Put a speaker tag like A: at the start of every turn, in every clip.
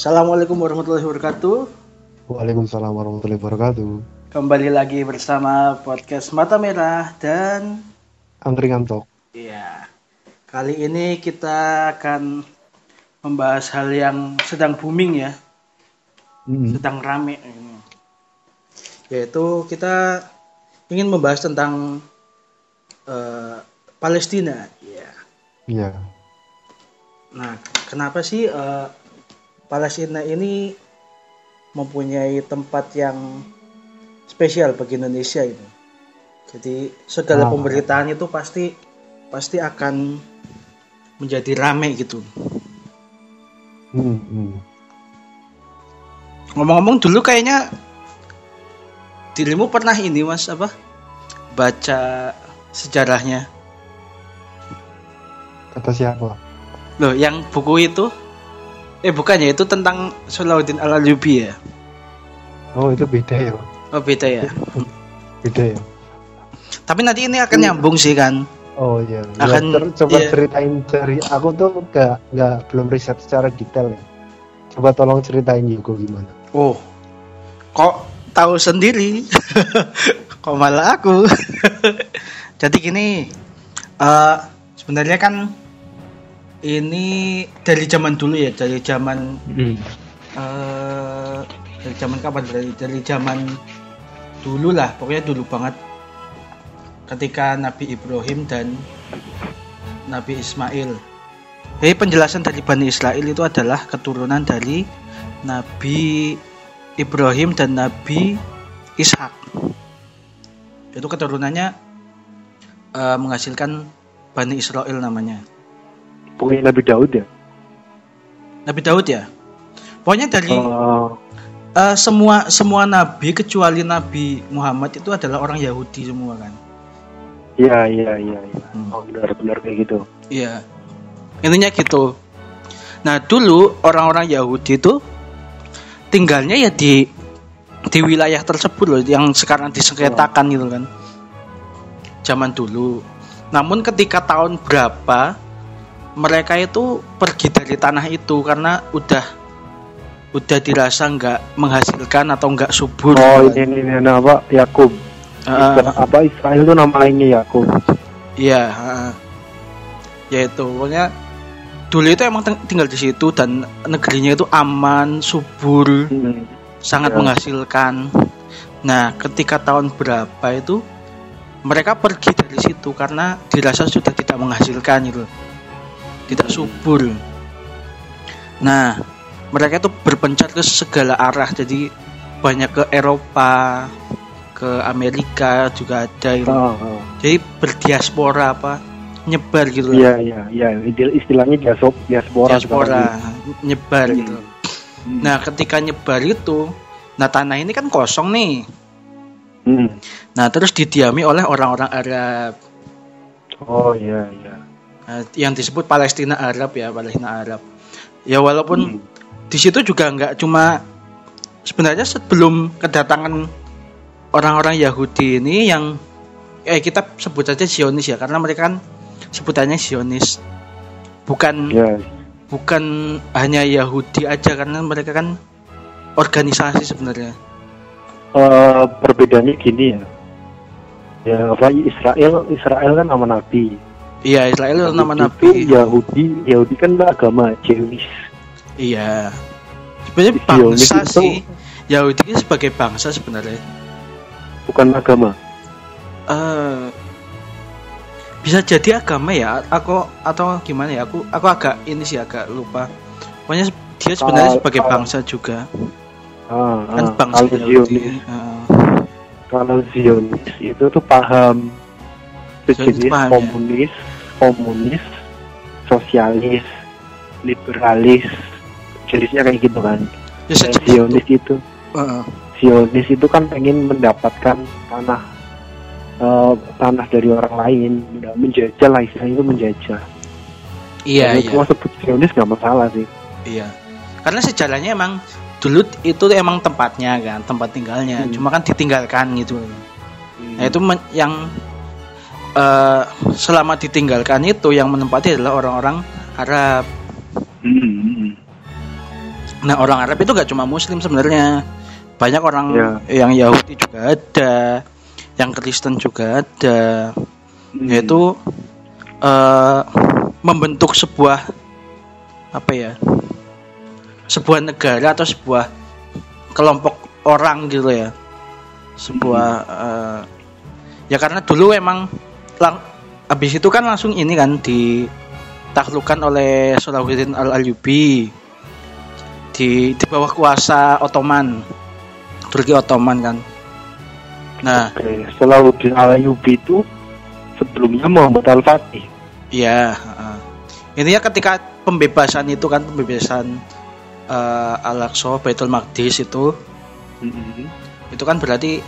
A: Assalamualaikum warahmatullahi wabarakatuh.
B: Waalaikumsalam warahmatullahi wabarakatuh.
A: Kembali lagi bersama podcast Mata Merah dan
B: Angkringan Talk.
A: Iya. Kali ini kita akan membahas hal yang sedang booming ya,
B: Hmm.
A: sedang rame ini. Yaitu kita ingin membahas tentang eh, Palestina. Iya.
B: Iya.
A: Nah, kenapa sih eh, Palestina ini mempunyai tempat yang spesial bagi Indonesia itu? Jadi segala
B: Ah.
A: pemberitaan itu pasti pasti akan menjadi rame gitu.
B: Hmm, hmm.
A: Ngomong-ngomong dulu kayaknya dirimu pernah ini mas apa baca sejarahnya
B: Kata siapa?
A: loh yang buku itu eh bukannya itu tentang Salahuddin Al Ayyubi ya
B: Oh itu beda ya.
A: oh beda ya
B: Beda ya.
A: tapi nanti ini akan nyambung sih kan
B: Oh iya. Ya,
A: Akan-
B: ter- coba
A: iya.
B: ceritain dari aku tuh gak nggak belum riset secara detail ya. Coba tolong ceritain juga gimana.
A: oh kok tahu sendiri kok malah aku jadi gini eh sebenarnya kan ini dari zaman dulu ya dari zaman eh dari zaman kapan? Dari dari zaman dulu lah pokoknya dulu banget. Ketika Nabi Ibrahim dan Nabi Ismail. Jadi penjelasan dari Bani Israel itu adalah keturunan dari Nabi Ibrahim dan Nabi Ishak. Itu keturunannya eh, menghasilkan Bani Israel namanya
B: Pokoknya Nabi Daud ya.
A: Nabi Daud ya pokoknya dari
B: Oh,
A: Eh, semua semua nabi kecuali Nabi Muhammad itu adalah orang Yahudi semua kan.
B: iya iya iya. iya.
A: Hmm.
B: Oh benar-benar kayak gitu.
A: Iya. Intinya gitu. Nah, dulu orang-orang Yahudi itu tinggalnya ya di di wilayah tersebut loh yang sekarang disengketakan gitu kan. Zaman dulu. Namun ketika tahun berapa mereka itu pergi dari tanah itu karena udah udah dirasa nggak menghasilkan atau nggak subur.
B: Oh
A: gitu kan.
B: ini ini, ini apa? Yakub. Isra- apa Israel tuh nama lainnya Yakub.
A: Iya, heeh. ya itu pokoknya dulu itu emang ting- tinggal di situ dan negerinya itu aman, subur,
B: Hmm.
A: sangat
B: Ya.
A: menghasilkan. Nah, ketika tahun berapa itu mereka pergi dari situ karena dirasa sudah tidak menghasilkan itu, tidak subur. Nah, mereka itu berpencar ke segala arah, jadi banyak ke Eropa, ke Amerika juga ada itu
B: Oh, oh.
A: jadi berdiaspora apa nyebar gitu
B: Iya iya iya. Istilahnya diaspora diaspora.
A: diaspora nyebar
B: Hmm.
A: gitu
B: Hmm.
A: nah ketika nyebar itu nah tanah ini kan kosong nih
B: Hmm.
A: nah terus didiami oleh orang-orang Arab
B: Oh iya iya.
A: Yang disebut Palestina Arab ya Palestina Arab ya walaupun
B: Hmm.
A: di situ juga nggak cuma sebenarnya sebelum kedatangan orang-orang Yahudi ini yang eh kita sebut saja Zionis ya karena mereka kan sebutannya Zionis bukan
B: Ya.
A: bukan hanya Yahudi aja karena mereka kan organisasi sebenarnya
B: Eh, perbedaannya gini ya. Ya apa Israel Israel kan nama nabi.
A: Iya Israel itu nama nabi.
B: Yahudi Yahudi kan agama Jewish.
A: iya. Sebenarnya
B: Zionis
A: bangsa
B: itu-
A: sih. Yahudi ini sebagai bangsa sebenarnya.
B: Bukan agama.
A: eh bisa jadi agama ya. Aku atau gimana ya? Aku aku agak ini sih agak lupa. Pokoknya dia sebenarnya
B: Kalau-
A: sebagai bangsa juga.
B: Ah,
A: kan bangsa
B: kalau
A: Yahudi.
B: Zionis.
A: Heeh.
B: kalau Zionis itu tuh paham sejenis
A: paham, ya?
B: Komunis sosialis liberalis jenisnya kayak gitu kan
A: ya
B: Zionis itu
A: Heeh.
B: Zionis itu kan pengen mendapatkan tanah eh, tanah dari orang lain, menjajah lah istilahnya itu menjajah.
A: iya
B: Kalau
A: iya
B: sebut Zionis nggak masalah sih.
A: Iya. Karena sejarahnya emang dulu itu emang tempatnya kan, tempat tinggalnya.
B: Hmm.
A: Cuma kan ditinggalkan gitu. Nah, itu men- yang eh, selama ditinggalkan itu yang menempati adalah orang-orang Arab.
B: Hmm, hmm.
A: Nah orang Arab itu gak cuma Muslim sebenarnya, banyak orang
B: Ya.
A: yang Yahudi juga ada, yang Kristen juga ada,
B: Hmm.
A: yaitu eh, membentuk sebuah apa ya, sebuah negara atau sebuah kelompok orang gitu ya, sebuah eh, ya karena dulu emang lang, habis itu kan langsung ini kan ditaklukkan oleh Salahuddin Al Ayyubi di di bawah kuasa Ottoman Turki Ottoman kan nah
B: Oke, Salahuddin Alayubi itu sebelumnya Muhammad Al-Fatih.
A: ya heeh. intinya ketika pembebasan itu kan pembebasan eh, Al-Aqsa Baitul Maqdis itu
B: Hmm.
A: itu kan berarti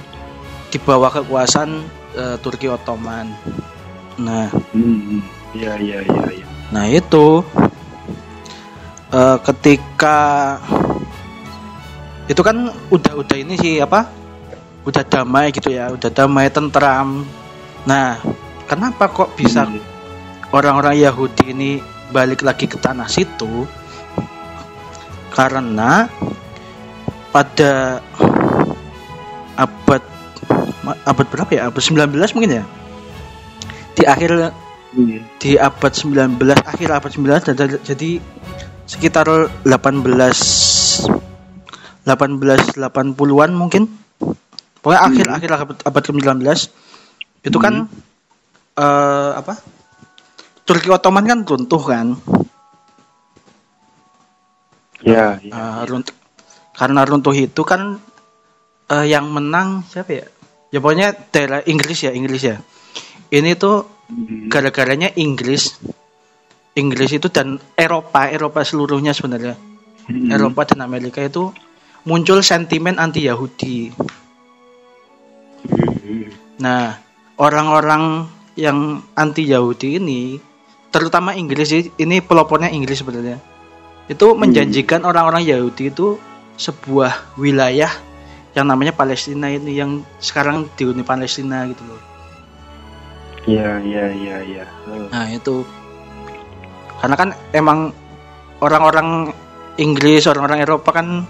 A: di bawah kekuasaan eh, Turki Ottoman nah
B: Hmm. Iya, iya, iya, iya.
A: Nah itu eh, ketika itu kan udah udah ini sih apa? Udah damai gitu ya, udah damai tentram. Nah, kenapa kok bisa
B: Hmm.
A: orang-orang Yahudi ini balik lagi ke tanah situ? Karena pada abad abad berapa ya? Abad 19 mungkin ya? Di akhir
B: Hmm.
A: di abad 19 akhir abad 19 dan jadi- sekitar 18 1880-an mungkin pokoknya akhir
B: Hmm.
A: akhir abad, abad ke-19 itu kan eh, apa Turki Ottoman kan runtuh kan
B: Ya, ya.
A: Eh, runt- karena runtuh itu kan eh, yang menang siapa ya ya pokoknya daerah Inggris ya Inggris ya ini tuh
B: Hmm.
A: gara-garanya Inggris Inggris itu dan Eropa Eropa seluruhnya sebenarnya
B: Hmm.
A: Eropa dan Amerika itu muncul sentimen anti Yahudi
B: Hmm.
A: nah orang-orang yang anti Yahudi ini terutama Inggris ini pelopornya Inggris sebenarnya itu menjanjikan orang-orang Yahudi itu sebuah wilayah yang namanya Palestina ini yang sekarang dihuni Palestina gitu loh
B: Ya, ya, ya, ya. Hmm.
A: Nah itu karena kan emang orang-orang Inggris, orang-orang Eropa kan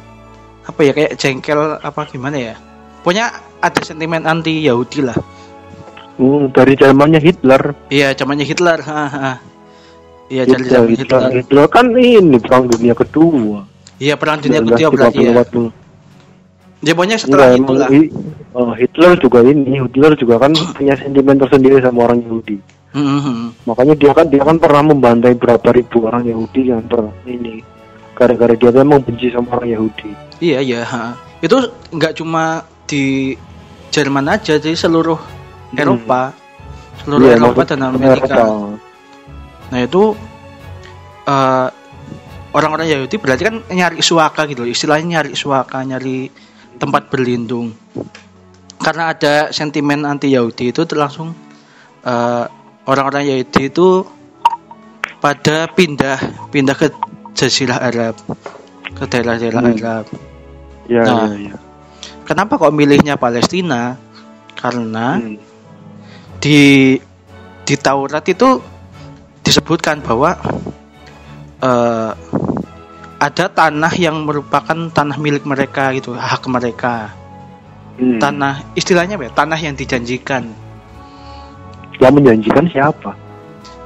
A: apa ya kayak jengkel apa gimana ya? Pokoknya ada sentimen anti Yahudi lah.
B: Hmm, dari zamannya Hitler.
A: Iya, zamannya Hitler. Iya, dari zaman
B: Hitler,
A: Hitler.
B: Hitler kan ini perang dunia kedua.
A: Iya, perang dunia kedua berarti ya.
B: 1940.
A: Ya pokoknya setelah
B: Enggak,
A: itu
B: emang oh, Hitler juga ini, Hitler juga kan punya sentimen tersendiri sama orang Yahudi.
A: Mhm.
B: Makanya dia kan dia kan pernah membantai berapa ribu orang Yahudi yang pernah ini gara-gara dia memang benci sama orang Yahudi.
A: Iya, iya. ha. Itu nggak cuma di Jerman aja, jadi seluruh Eropa, seluruh
B: Iya,
A: Eropa dan Amerika.
B: Eropa.
A: Nah itu eh, orang-orang Yahudi berarti kan nyari suaka gitu, istilahnya nyari suaka, nyari tempat berlindung. Karena ada sentimen anti Yahudi itu tuh langsung eh, orang-orang Yahudi itu pada pindah pindah ke Jazirah Arab, ke daerah-daerah
B: Hmm.
A: Arab.
B: Ya,
A: Nah.
B: ya, ya.
A: Kenapa kok milihnya Palestina? Karena
B: Hmm.
A: di di Taurat itu disebutkan bahwa eh, ada tanah yang merupakan tanah milik mereka gitu hak mereka
B: Hmm.
A: tanah istilahnya apa ya tanah yang dijanjikan
B: Yang menjanjikan siapa?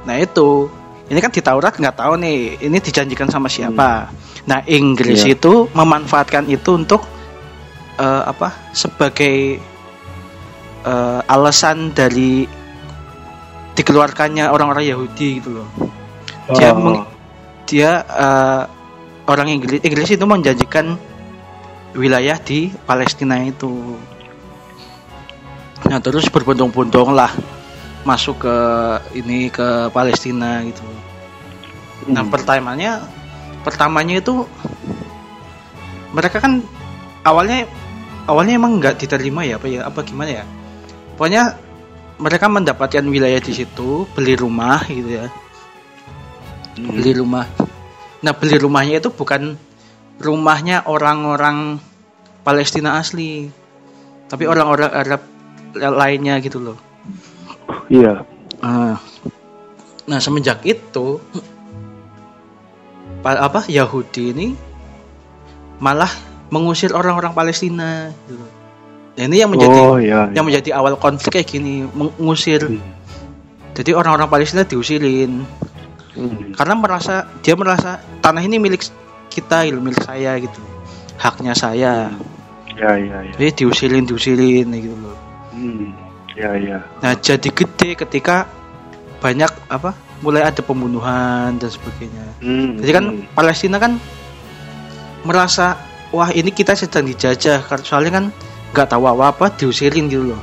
A: nah itu ini kan di Taurat nggak tahu nih ini dijanjikan sama siapa nah Inggris
B: Iya.
A: itu memanfaatkan itu untuk eh, apa sebagai eh, alasan dari dikeluarkannya orang-orang Yahudi gitu loh Dia
B: Oh.
A: meng- dia eh, orang Inggris Inggris itu menjanjikan wilayah di Palestina itu. Nah terus berbondong-bondong lah masuk ke ini ke Palestina gitu. Nah
B: Hmm.
A: pertamanya pertamanya itu mereka kan awalnya awalnya emang nggak diterima ya apa ya apa gimana ya. Pokoknya mereka mendapatkan wilayah di situ beli rumah gitu ya
B: Hmm.
A: beli rumah. Nah beli rumahnya itu bukan rumahnya orang-orang Palestina asli, tapi orang-orang Arab lainnya gitu loh.
B: Iya.
A: Ah. Nah semenjak itu pa- apa Yahudi ini malah mengusir orang-orang Palestina gitu. Nah, ini yang menjadi
B: oh iya.
A: yang menjadi awal konflik kayak gini mengusir
B: Hmm.
A: jadi orang-orang Palestina diusirin
B: Hmm.
A: karena merasa dia merasa tanah ini milik kita milik saya gitu haknya saya
B: Ya ya ya.
A: jadi diusirin diusirin gitu loh
B: Hmm. Ya ya.
A: nah jadi gede ketika banyak apa mulai ada pembunuhan dan sebagainya
B: Hmm.
A: jadi kan
B: Hmm.
A: Palestina kan merasa wah ini kita sedang dijajah karena soalnya kan nggak tahu apa apa diusirin gitu loh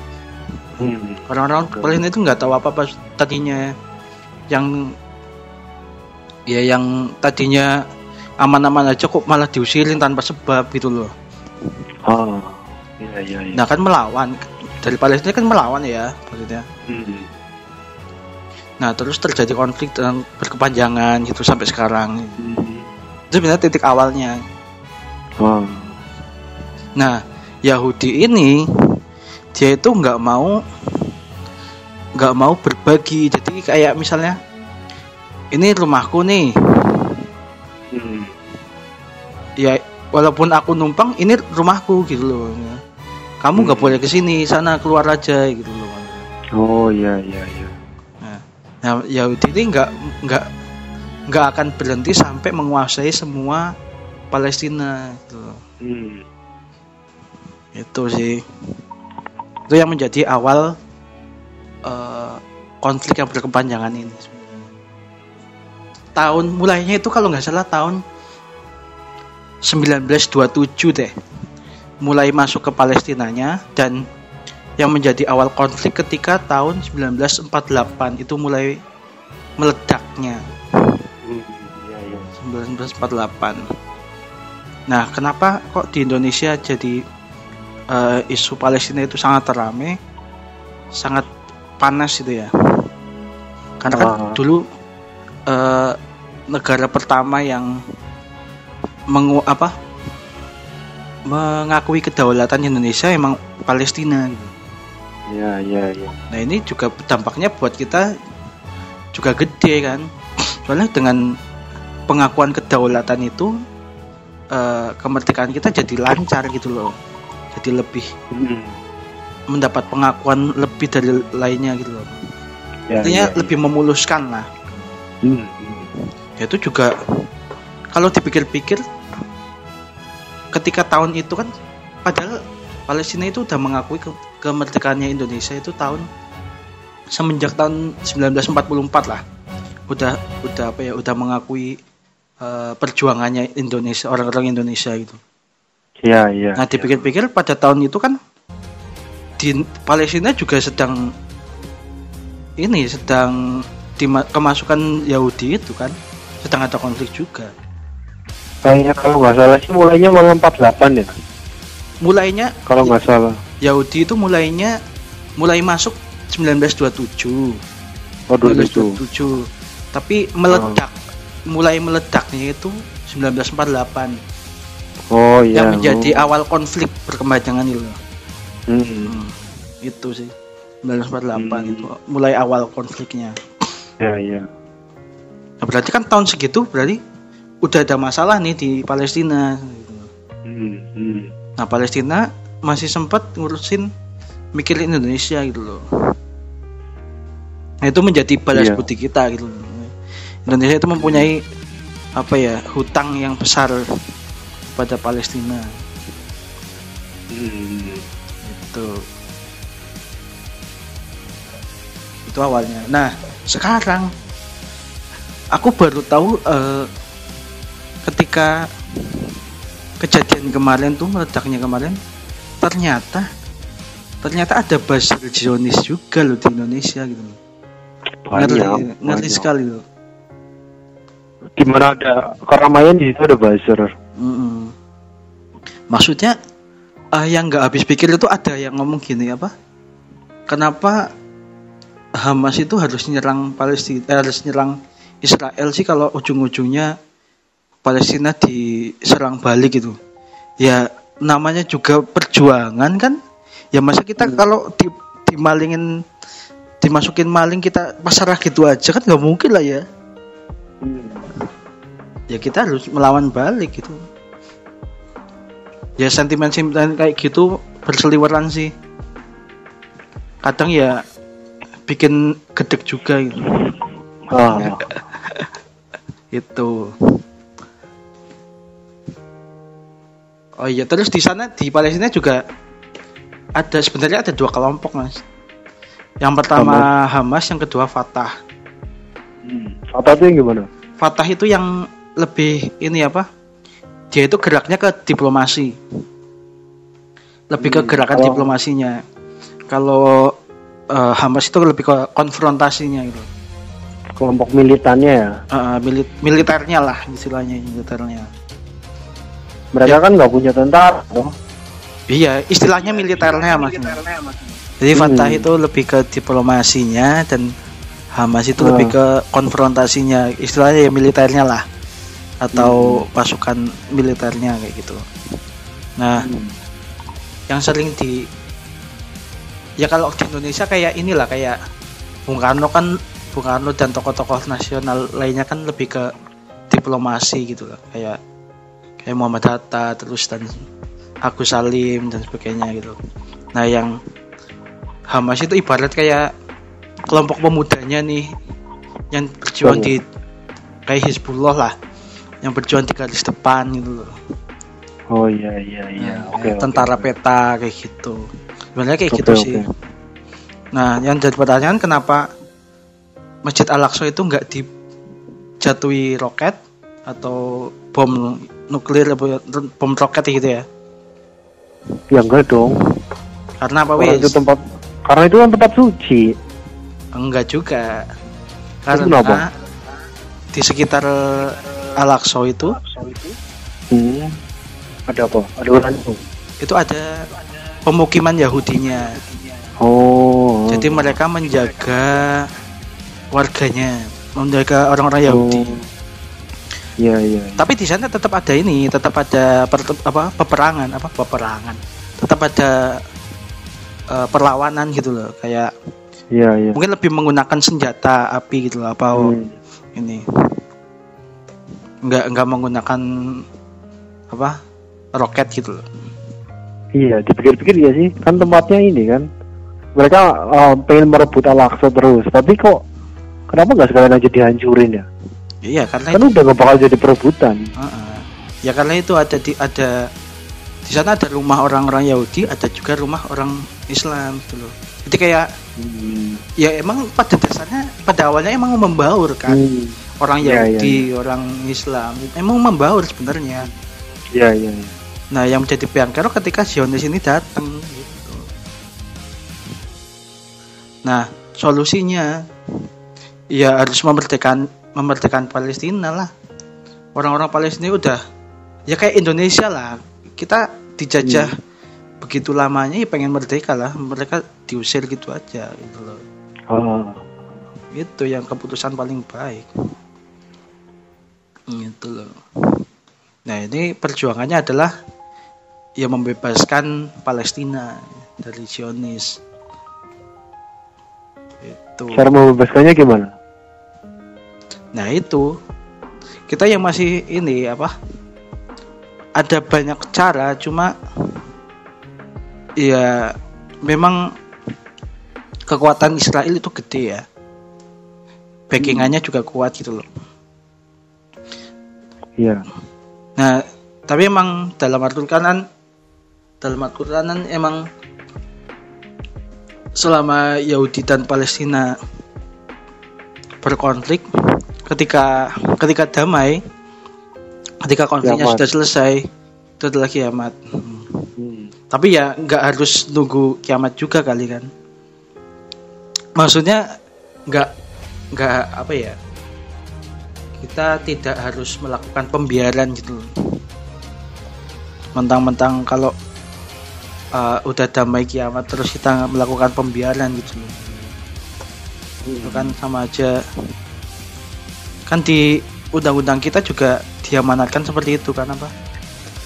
B: Hmm.
A: orang-orang
B: Oke.
A: Palestina itu nggak tahu apa apa tadinya yang ya yang tadinya aman-aman aja kok malah diusirin tanpa sebab gitu loh
B: Ah. Ya ya ya.
A: nah kan melawan dari Palestina kan melawan ya maksudnya
B: Hmm.
A: nah terus terjadi konflik dan berkepanjangan gitu sampai sekarang
B: Hmm.
A: itu sebenarnya titik awalnya
B: Ah.
A: nah Yahudi ini dia itu nggak mau nggak mau berbagi jadi kayak misalnya ini rumahku nih
B: Hmm.
A: ya walaupun aku numpang ini rumahku gitu loh ya. kamu nggak
B: Hmm.
A: boleh ke sini sana keluar aja gitu loh
B: Oh ya ya ya.
A: nah Yahudi ini nggak nggak nggak akan berhenti sampai menguasai semua Palestina gitu loh.
B: Hmm.
A: itu sih itu yang menjadi awal eh, konflik yang berkepanjangan ini. Tahun mulainya itu kalau nggak salah tahun 1927 deh mulai masuk ke Palestinanya dan yang menjadi awal konflik ketika tahun 1948 itu mulai meledaknya
B: Hmm. Ya ya.
A: 1948. Nah, kenapa kok di Indonesia jadi eh, isu Palestina itu sangat terame, sangat panas itu ya? Karena kan
B: Ah.
A: dulu eh, negara pertama yang mengu apa mengakui kedaulatan Indonesia emang Palestina. Gitu.
B: Ya ya ya.
A: Nah ini juga dampaknya buat kita juga gede kan. Soalnya dengan pengakuan kedaulatan itu eh, kemerdekaan kita jadi lancar gitu loh. Jadi lebih
B: Hmm.
A: mendapat pengakuan lebih dari lainnya gitu loh.
B: Ya,
A: Artinya
B: ya, ya.
A: lebih memuluskan lah.
B: Hmm. hmm.
A: Ya, Itu juga kalau dipikir-pikir ketika tahun itu kan padahal Palestina itu udah mengakui ke kemerdekaannya Indonesia itu tahun semenjak tahun 1944 lah udah udah apa ya udah mengakui eh, perjuangannya Indonesia orang-orang Indonesia gitu.
B: Ya ya.
A: Nah dipikir-pikir pada tahun itu kan di Palestina juga sedang ini sedang kemasukan Yahudi itu kan sedang ada konflik juga.
B: Kayaknya kalau nggak salah sih mulainya malah 48 ya.
A: Mulainya
B: Kalau nggak salah.
A: Yahudi itu mulainya mulai masuk 1927.
B: Oh dulu itu.
A: 1927. Tapi meledak mulai meledaknya itu 1948
B: Oh iya.
A: yang menjadi
B: oh.
A: awal konflik berkepanjangan itu.
B: Hmm.
A: Hmm, itu sih 1948
B: Hmm.
A: itu mulai awal konfliknya.
B: Ya ya.
A: Nah, berarti kan tahun segitu berarti udah ada masalah nih di Palestina.
B: Hmm. Hmm.
A: Nah Palestina masih sempat ngurusin mikirin Indonesia gitu loh. Nah itu menjadi balas
B: Iya.
A: budi kita gitu. Indonesia itu mempunyai apa ya hutang yang besar pada Palestina
B: Hmm.
A: itu itu awalnya. Nah sekarang aku baru tahu eh, ketika kejadian kemarin tuh meledaknya kemarin ternyata ternyata ada buzzer Zionis juga loh di Indonesia gitu loh. ngeri,
B: Banyak.
A: ngeri sekali loh
B: Gimana ada keramaian di situ ada buzzer.
A: Mm-mm. maksudnya eh, yang nggak habis pikir itu ada yang ngomong gini apa kenapa Hamas itu harus nyerang Palestina eh, harus nyerang Israel sih kalau ujung-ujungnya Palestina diserang balik gitu. Ya namanya juga perjuangan kan? Ya masa kita kalau di, dimalingin dimasukin maling kita pasrah gitu aja kan nggak mungkin lah ya.
B: Hmm.
A: ya kita harus melawan balik gitu. Ya sentimen sentimen kayak gitu berseliweran sih. Kadang ya bikin gedek juga gitu.
B: Ah,
A: itu oh iya terus di sana di Palestina juga ada sebenarnya ada dua kelompok mas. Yang pertama Hamas, yang kedua Fatah.
B: Hmm. Fatah itu yang gimana?
A: Fatah itu yang lebih ini apa? Dia itu geraknya ke diplomasi. Lebih ke
B: Hmm,
A: gerakan
B: kalau-
A: diplomasinya. Kalau eh, Hamas itu lebih ke konfrontasinya gitu
B: Kelompok militannya ya.
A: Eh, milit militernya lah istilahnya militernya
B: Mereka kan nggak punya tentara. toh.
A: Iya, istilahnya militernya mas. Jadi Fatah
B: Hmm.
A: itu lebih ke diplomasinya dan Hamas itu
B: Hmm.
A: lebih ke konfrontasinya. Istilahnya ya militernya lah atau pasukan militernya kayak gitu. Nah,
B: Hmm.
A: yang sering di ya kalau di Indonesia kayak inilah kayak Bung Karno kan Bung Karno dan tokoh-tokoh nasional lainnya kan lebih ke diplomasi gitu loh kayak kayak Muhammad Hatta terus dan Agus Salim dan sebagainya gitu nah yang Hamas itu ibarat kayak kelompok pemudanya nih yang berjuang di kayak Hizbullah lah yang berjuang di garis depan gitu loh
B: Oh iya iya iya.
A: Nah,
B: Oke. oke,
A: tentara
B: oke.
A: peta kayak gitu sebenarnya kayak
B: Oke,
A: gitu
B: oke.
A: sih nah yang jadi pertanyaan kenapa Masjid Al-Aqsa itu nggak dijatuhi roket atau bom nuklir apa bom roket gitu ya
B: Ya enggak dong.
A: karena apa
B: Karena itu
A: wis
B: tempat karena itu kan tempat suci.
A: enggak juga karena
B: kenapa?
A: di sekitar Al-Aqsa itu
B: Hmm. Ada apa? Ada orang itu.
A: itu ada pemukiman Yahudinya
B: Oh.
A: jadi mereka menjaga warganya menjaga orang-orang Yahudi
B: Oh. Iya iya. iya.
A: tapi di sana tetap ada ini tetap ada per- apa peperangan apa peperangan tetap ada eh, perlawanan gitu loh kayak
B: Iya iya.
A: mungkin lebih menggunakan senjata api gitu loh apa
B: Hmm.
A: ini nggak nggak menggunakan apa roket gitu loh
B: Iya, dipikir-pikir ya sih, kan tempatnya ini kan. Mereka uh, pengen merebut Al-Aqsa terus, tapi kok kenapa nggak sekalian aja dihancurin ya?
A: iya karena
B: Kan
A: itu
B: udah nggak bakal jadi perebutan.
A: Heeh. ya karena itu ada di ada di sana ada rumah orang-orang Yahudi ada juga rumah orang Islam gitu loh jadi kayak
B: Hmm.
A: ya emang pada dasarnya pada awalnya emang membaur kan
B: Hmm.
A: orang
B: Iya,
A: Yahudi, orang Islam, emang membaur sebenarnya.
B: Iya iya. iya.
A: Nah, yang menjadi bengkel ketika Zionis ini datang gitu. Nah, solusinya ya harus memerdekakan memerdekakan Palestina lah. Orang-orang Palestina udah ya kayak Indonesia lah. Kita dijajah begitu lamanya ya pengen merdeka lah. Mereka diusir gitu aja gitu loh.
B: Ah.
A: Itu yang keputusan paling baik. Gitu loh. Nah, ini perjuangannya adalah ya membebaskan Palestina dari Zionis. Itu.
B: Cara membebaskannya gimana?
A: Nah, itu. Kita yang masih ini apa? Ada banyak cara, cuma ya memang kekuatan Israel itu gede ya. Backingannya juga kuat gitu loh.
B: Iya.
A: Nah, tapi emang dalam Al-Qur'an dalam Al-Qur'an emang selama Yahudi dan Palestina berkonflik ketika ketika damai ketika konfliknya
B: Kiamat.
A: sudah selesai itu adalah kiamat. Hmm.
B: Hmm.
A: Tapi ya nggak harus nunggu kiamat juga kali kan. Maksudnya nggak nggak apa ya? Kita tidak harus melakukan pembiaran gitu. Mentang-mentang kalau uh, udah damai kiamat terus kita melakukan pembiaran gitu loh. Itu kan sama aja. Kan di undang-undang kita juga diamanatkan seperti itu kan apa?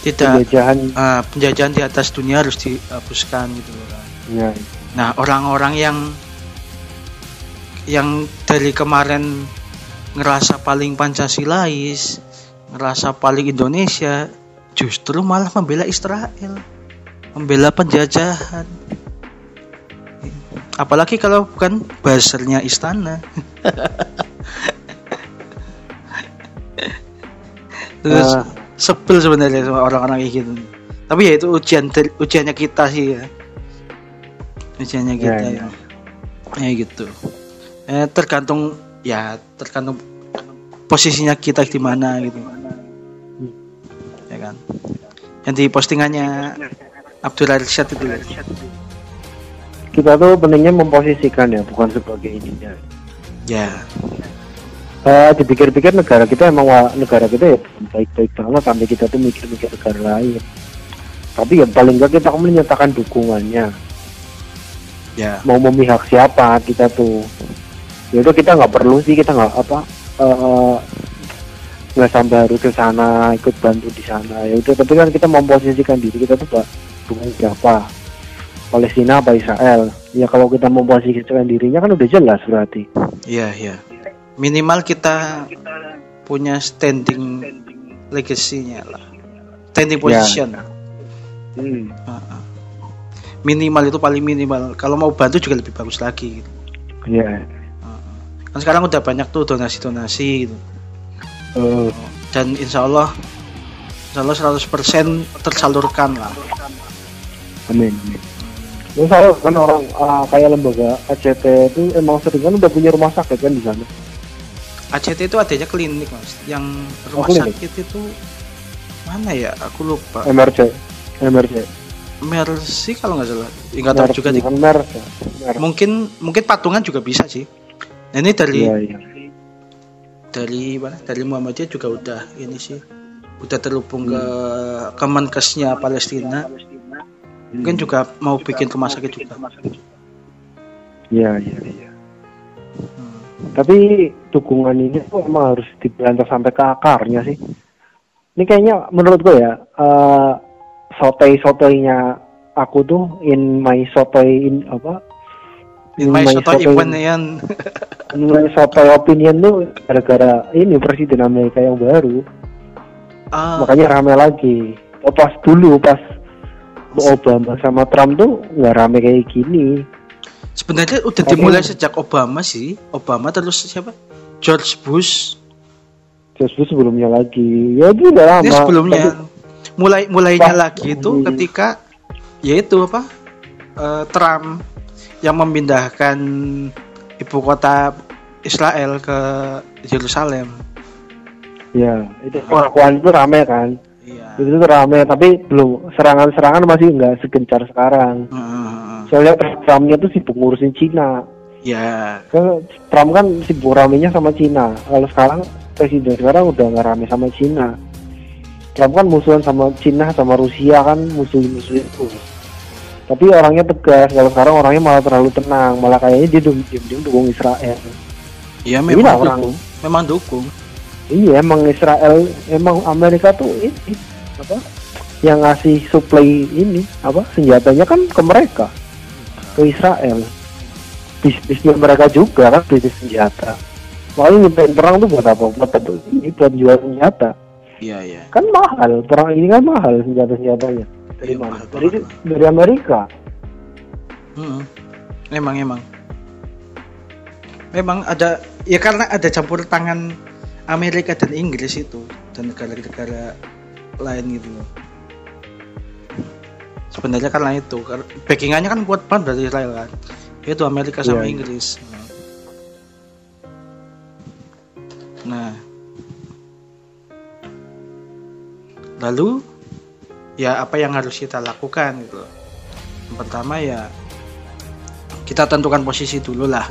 A: Tidak
B: Penjajahan.
A: Ah, penjajahan di atas dunia harus dihapuskan gitu loh kan.
B: Iya.
A: Nah, orang-orang yang yang dari kemarin ngerasa paling Pancasilais, ngerasa paling Indonesia, justru malah membela Israel membela penjajahan. Apalagi kalau bukan buzzernya istana. Terus
B: Ah.
A: sebel sebenarnya sama orang-orang kayak gitu. Tapi ya itu ujian ujiannya kita sih ya. Ujiannya
B: Ya,
A: kita
B: ya.
A: ya, ya gitu. Eh, tergantung ya tergantung posisinya kita di mana gitu. Ya kan? Yang di postingannya Abdul Arsyad itu ya.
B: kita tuh pentingnya memposisikan ya bukan sebagai ininya.
A: Ya.
B: Eh, dipikir-pikir negara kita emang negara kita ya baik-baik banget sampai kita tuh mikir-mikir negara lain. Tapi ya paling enggak kita menyatakan dukungannya.
A: Ya.
B: Mau memihak siapa kita tuh. Ya udah kita nggak perlu sih kita nggak apa eh, nggak sampai harus ke sana ikut bantu di sana. Ya udah tapi kan kita memposisikan diri kita tuh pak dukung siapa? Palestina apa Israel? Ya kalau kita memposisikan dirinya kan udah jelas berarti.
A: Ya ya minimal kita punya standing legasinya lah. Standing position.
B: Hmm.
A: Heeh. minimal itu paling minimal. Kalau mau bantu juga lebih bagus lagi gitu.
B: ya.
A: Kan sekarang udah banyak tuh donasi-donasi gitu.
B: Eh,
A: dan insya Allah insya Allah 100% tersalurkan lah
B: amin amin Terus saya kan orang ah, kayak lembaga ACT itu emang sering kan udah punya rumah sakit kan di sana.
A: ACT itu adanya klinik mas yang rumah
B: Oh, klinik.
A: sakit itu mana ya aku lupa
B: MRC, MRC.
A: Mercy kalau nggak salah Ya, nggak tahu juga di
B: Mercy. Mercy.
A: mungkin mungkin patungan juga bisa sih nah, ini dari
B: Iya iya.
A: dari mana dari Muhammadiyah juga udah ini sih udah terhubung ke
B: Hmm.
A: Kemenkesnya Palestina mungkin juga mau bikin rumah sakit juga
B: Iya iya iya.
A: Hmm.
B: Tapi dukungan ini tuh emang harus diberantas sampai ke akarnya sih. Ini kayaknya menurut gue ya, eh sotoy-sotoynya aku tuh in my sotoy in apa?
A: In my soto opinion
B: in my sotoy opinion tuh gara-gara ini presiden Amerika yang baru.
A: Ah,
B: makanya rame lagi. Oh, pas dulu pas Obama sama Trump tuh nggak rame kayak gini.
A: sebenarnya udah
B: Tapi-
A: dimulai sejak Obama sih. Obama terus siapa? George Bush.
B: Justru sebelumnya lagi, ya itu udah lama.
A: ini sebelumnya.
B: Tapi-
A: mulai mulainya lagi itu ketika yaitu apa? Eh, Trump yang memindahkan ibu kota Israel ke Yerusalem.
B: Ya itu pengakuan itu rame kan.
A: Iya
B: Itu tuh rame, tapi belum serangan-serangan masih nggak segencar sekarang.
A: Heeh.
B: Soalnya Trumpnya tuh sibuk ngurusin Cina.
A: ya
B: Kan Trump kan sibuk ramenya sama Cina. Kalau sekarang presiden sekarang udah nggak rame sama Cina. Trump kan musuhan sama Cina sama Rusia kan musuh-musuh itu. Tapi orangnya tegas. Kalau sekarang orangnya malah terlalu tenang. Malah kayaknya dia dukung diem dukung Israel.
A: ya
B: Iya
A: memang
B: orang.
A: dukung memang dukung
B: Iya emang Israel emang Amerika tuh ini apa yang ngasih supply ini apa senjatanya kan ke mereka ke Israel. Bisnisnya mereka juga kan bisnis senjata. Makanya nyimpen perang tuh buat apa? Buat apa? Ini buat jual senjata.
A: Iya iya.
B: Kan mahal perang ini kan mahal senjata senjatanya dari
A: Iya,
B: mana? dari
A: banget.
B: dari Amerika.
A: Mm-mm. Memang emang. Memang ada ya karena ada campur tangan Amerika dan Inggris itu dan negara-negara lain gitu loh. Sebenarnya karena itu backingannya kan kuat banget dari Israel kan. Itu Amerika sama
B: Iya, iya.
A: Inggris. Nah. Lalu ya apa yang harus kita lakukan gitu loh. Yang pertama ya kita tentukan posisi dulu lah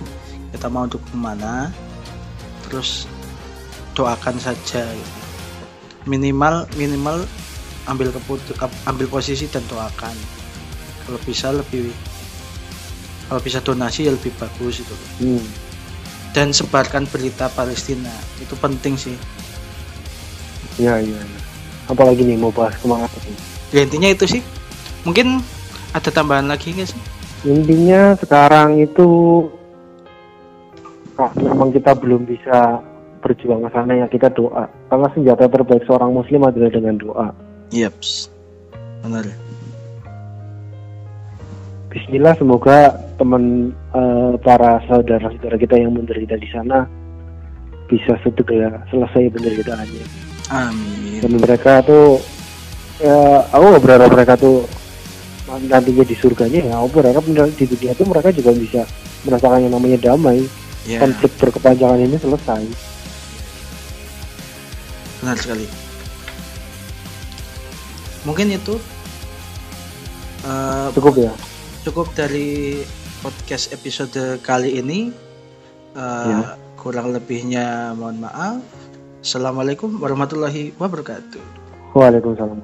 A: kita mau untuk ke mana terus doakan saja. Gitu. minimal minimal ambil keputus ambil posisi dan doakan. Kalau bisa lebih kalau bisa donasi ya lebih bagus itu.
B: Hmm.
A: dan sebarkan berita Palestina. Itu penting sih.
B: Ya iya iya apalagi nih mau bahas ke mana
A: ya intinya itu sih. Mungkin ada tambahan lagi nggak sih?
B: Intinya sekarang itu ah, memang kita belum bisa berjuang ke sana ya kita doa karena senjata terbaik seorang muslim adalah dengan doa
A: Yeps. Benar.
B: Bismillah semoga teman eh, para saudara-saudara kita yang menderita di sana bisa segera selesai penderitaannya.
A: Amin.
B: Dan mereka tuh ya aku berharap mereka tuh nantinya di surganya ya aku berharap di dunia itu mereka juga bisa merasakan yang namanya damai
A: Ya,
B: konflik berkepanjangan ini selesai
A: benar sekali. Mungkin itu eh,
B: cukup ya
A: cukup dari podcast episode kali ini. Eh,
B: Ya.
A: Kurang lebihnya mohon maaf. Assalamualaikum warahmatullahi wabarakatuh.
B: Waalaikumsalam